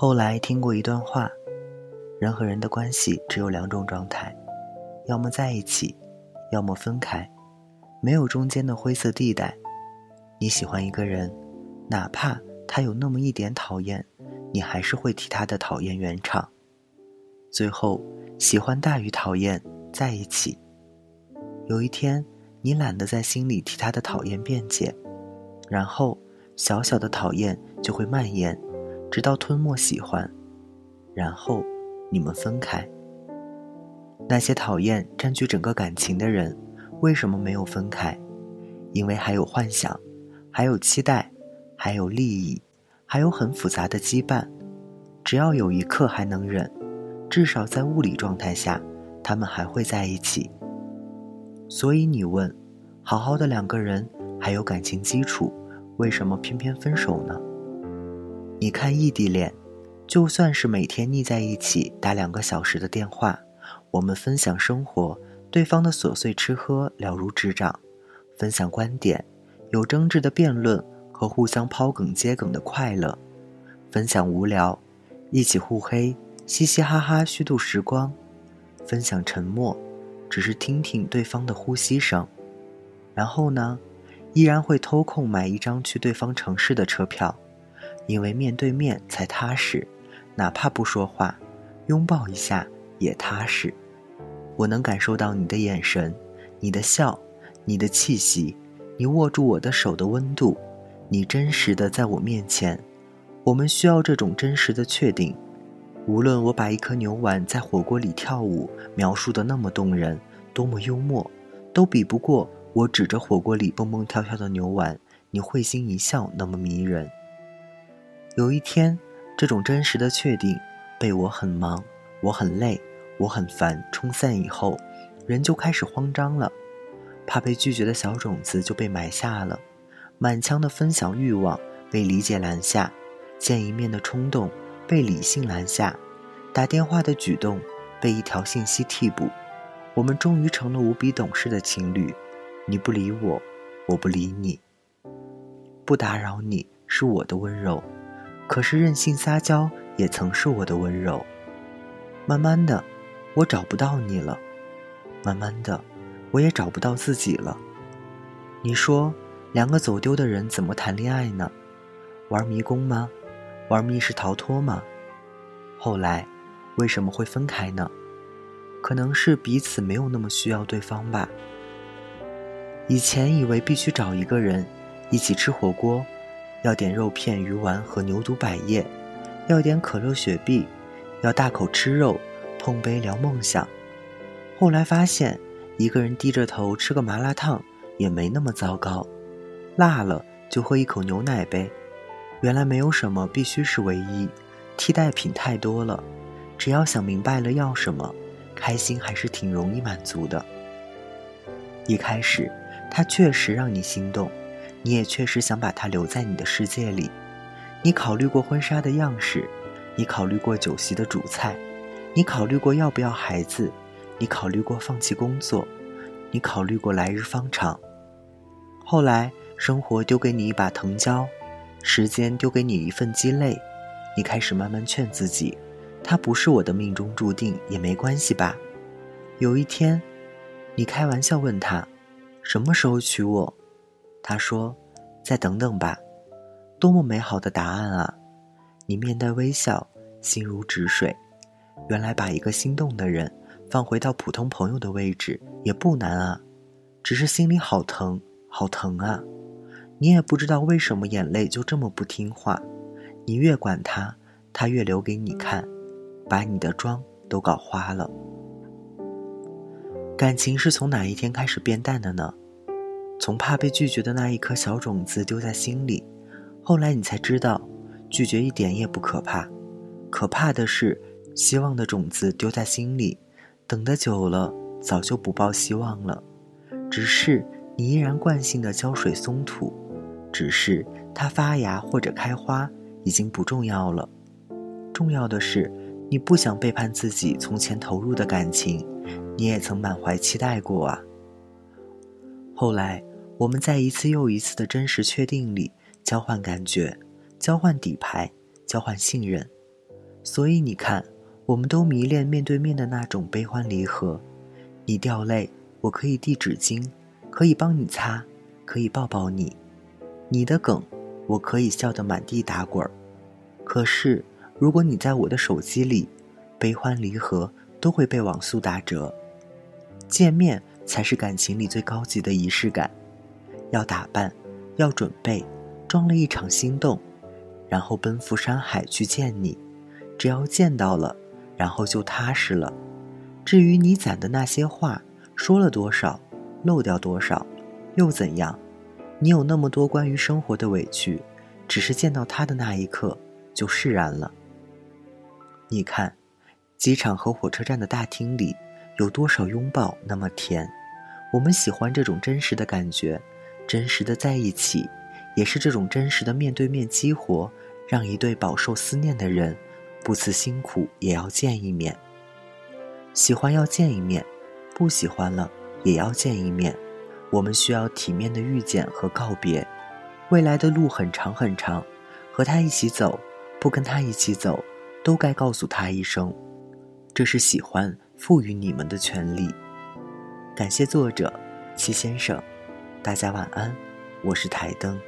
后来听过一段话：人和人的关系只有两种状态，要么在一起，要么分开，没有中间的灰色地带。你喜欢一个人，哪怕他有那么一点讨厌，你还是会替他的讨厌圆场。最后，喜欢大于讨厌，在一起。有一天，你懒得在心里替他的讨厌辩解，然后小小的讨厌就会蔓延，直到吞没喜欢，然后你们分开。那些讨厌占据整个感情的人，为什么没有分开？因为还有幻想，还有期待，还有利益，还有很复杂的羁绊。只要有一刻还能忍，至少在物理状态下，他们还会在一起。所以你问，好好的两个人还有感情基础，为什么偏偏分手呢？你看异地恋，就算是每天腻在一起打两个小时的电话，我们分享生活，对方的琐碎吃喝了如指掌，分享观点，有争执的辩论和互相抛梗接梗的快乐，分享无聊，一起互黑，嘻嘻哈哈虚度时光，分享沉默。只是听听对方的呼吸声，然后呢，依然会偷空买一张去对方城市的车票，因为面对面才踏实，哪怕不说话，拥抱一下也踏实。我能感受到你的眼神，你的笑，你的气息，你握住我的手的温度，你真实的在我面前。我们需要这种真实的确定。无论我把一颗牛丸在火锅里跳舞描述的那么动人，多么幽默，都比不过我指着火锅里蹦蹦跳跳的牛丸，你会心一笑那么迷人。有一天，这种真实的确定被我很忙、我很累、我很烦冲散以后，人就开始慌张了，怕被拒绝的小种子就被埋下了，满腔的分享欲望被理解拦下，见一面的冲动。被理性拦下，打电话的举动被一条信息替补，我们终于成了无比懂事的情侣。你不理我，我不理你。不打扰你是我的温柔，可是任性撒娇也曾是我的温柔。慢慢的，我找不到你了，慢慢的，我也找不到自己了。你说，两个走丢的人怎么谈恋爱呢？玩迷宫吗？玩密室逃脱吗？后来为什么会分开呢？可能是彼此没有那么需要对方吧。以前以为必须找一个人一起吃火锅，要点肉片、鱼丸和牛肚百叶，要点可乐、雪碧，要大口吃肉，碰杯聊梦想。后来发现，一个人低着头吃个麻辣烫也没那么糟糕，辣了就喝一口牛奶呗。原来没有什么必须是唯一，替代品太多了。只要想明白了要什么，开心还是挺容易满足的。一开始，他确实让你心动，你也确实想把他留在你的世界里。你考虑过婚纱的样式，你考虑过酒席的主菜，你考虑过要不要孩子，你考虑过放弃工作，你考虑过来日方长。后来，生活丢给你一把藤椒。时间丢给你一份鸡肋，你开始慢慢劝自己，他不是我的命中注定也没关系吧。有一天，你开玩笑问他，什么时候娶我？他说，再等等吧。多么美好的答案啊！你面带微笑，心如止水。原来把一个心动的人放回到普通朋友的位置也不难啊，只是心里好疼，好疼啊。你也不知道为什么眼泪就这么不听话，你越管他，他越留给你看，把你的妆都搞花了。感情是从哪一天开始变淡的呢？从怕被拒绝的那一颗小种子丢在心里，后来你才知道，拒绝一点也不可怕，可怕的是希望的种子丢在心里，等得久了，早就不抱希望了。只是你依然惯性的浇水松土。只是它发芽或者开花已经不重要了，重要的是你不想背叛自己从前投入的感情，你也曾满怀期待过啊。后来我们在一次又一次的真实确定里交换感觉，交换底牌，交换信任，所以你看，我们都迷恋面对面的那种悲欢离合。你掉泪，我可以递纸巾，可以帮你擦，可以抱抱你。你的梗，我可以笑得满地打滚儿。可是，如果你在我的手机里，悲欢离合都会被网速打折。见面才是感情里最高级的仪式感，要打扮，要准备，装了一场心动，然后奔赴山海去见你。只要见到了，然后就踏实了。至于你攒的那些话，说了多少，漏掉多少，又怎样？你有那么多关于生活的委屈，只是见到他的那一刻就释然了。你看，机场和火车站的大厅里，有多少拥抱那么甜？我们喜欢这种真实的感觉，真实的在一起，也是这种真实的面对面激活，让一对饱受思念的人，不辞辛苦也要见一面。喜欢要见一面，不喜欢了也要见一面。我们需要体面的遇见和告别。未来的路很长很长，和他一起走，不跟他一起走，都该告诉他一声。这是喜欢赋予你们的权利。感谢作者齐先生，大家晚安，我是台灯。